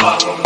Fuck 'em.